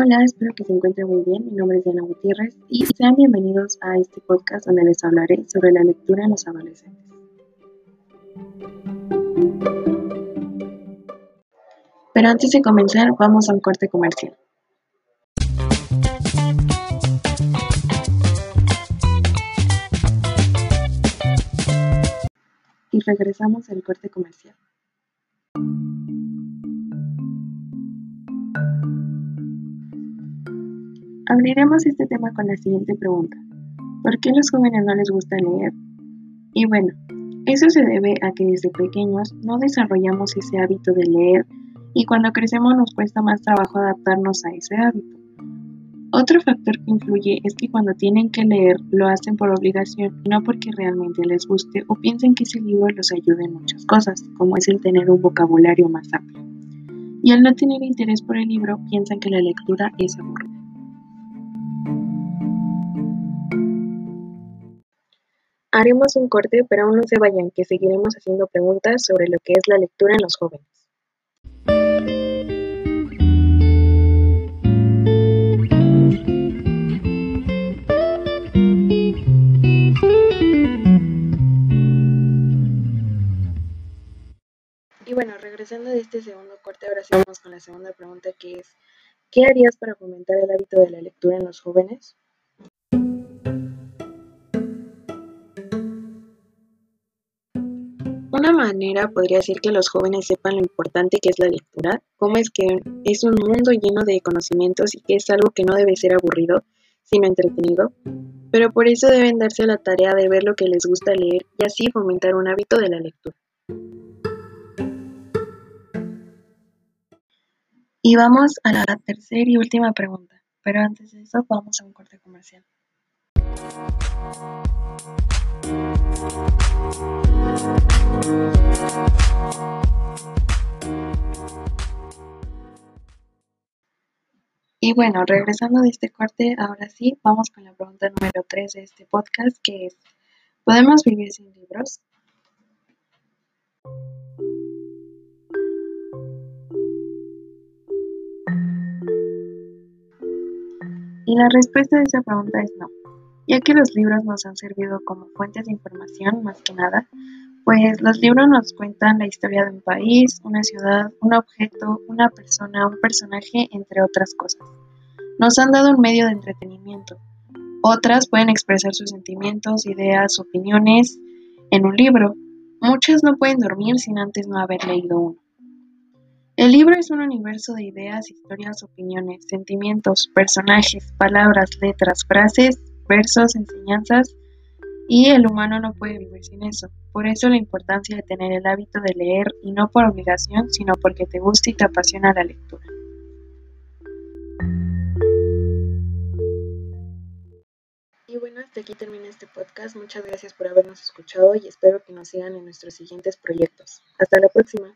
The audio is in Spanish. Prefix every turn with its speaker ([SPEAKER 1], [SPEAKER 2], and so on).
[SPEAKER 1] Hola, espero que se encuentren muy bien. Mi nombre es Diana Gutiérrez y sean bienvenidos a este podcast donde les hablaré sobre la lectura en los adolescentes. Pero antes de comenzar, vamos a un corte comercial. Y regresamos al corte comercial. Abriremos este tema con la siguiente pregunta. ¿Por qué los jóvenes no les gusta leer? Y bueno, eso se debe a que desde pequeños no desarrollamos ese hábito de leer y cuando crecemos nos cuesta más trabajo adaptarnos a ese hábito. Otro factor que influye es que cuando tienen que leer lo hacen por obligación y no porque realmente les guste o piensen que ese libro los ayude en muchas cosas, como es el tener un vocabulario más amplio. Y al no tener interés por el libro piensan que la lectura es aburrida. Haremos un corte, pero aún no se vayan, que seguiremos haciendo preguntas sobre lo que es la lectura en los jóvenes. Y bueno, regresando de este segundo corte, ahora sí vamos con la segunda pregunta que es, ¿qué harías para fomentar el hábito de la lectura en los jóvenes? Podría ser que los jóvenes sepan lo importante que es la lectura, cómo es que es un mundo lleno de conocimientos y que es algo que no debe ser aburrido, sino entretenido, pero por eso deben darse la tarea de ver lo que les gusta leer y así fomentar un hábito de la lectura. Y vamos a la tercera y última pregunta, pero antes de eso vamos a un corte comercial. Y bueno, regresando de este corte, ahora sí, vamos con la pregunta número 3 de este podcast, que es, ¿podemos vivir sin libros? Y la respuesta a esa pregunta es no, ya que los libros nos han servido como fuentes de información más que nada, pues los libros nos cuentan la historia de un país, una ciudad, un objeto, una persona, un personaje, entre otras cosas. Nos han dado un medio de entretenimiento. Otras pueden expresar sus sentimientos, ideas, opiniones en un libro. Muchas no pueden dormir sin antes no haber leído uno. El libro es un universo de ideas, historias, opiniones, sentimientos, personajes, palabras, letras, frases, versos, enseñanzas, y el humano no puede vivir sin eso. Por eso la importancia de tener el hábito de leer, y no por obligación, sino porque te gusta y te apasiona la lectura. Y bueno, hasta aquí termina este podcast. Muchas gracias por habernos escuchado y espero que nos sigan en nuestros siguientes proyectos. Hasta la próxima.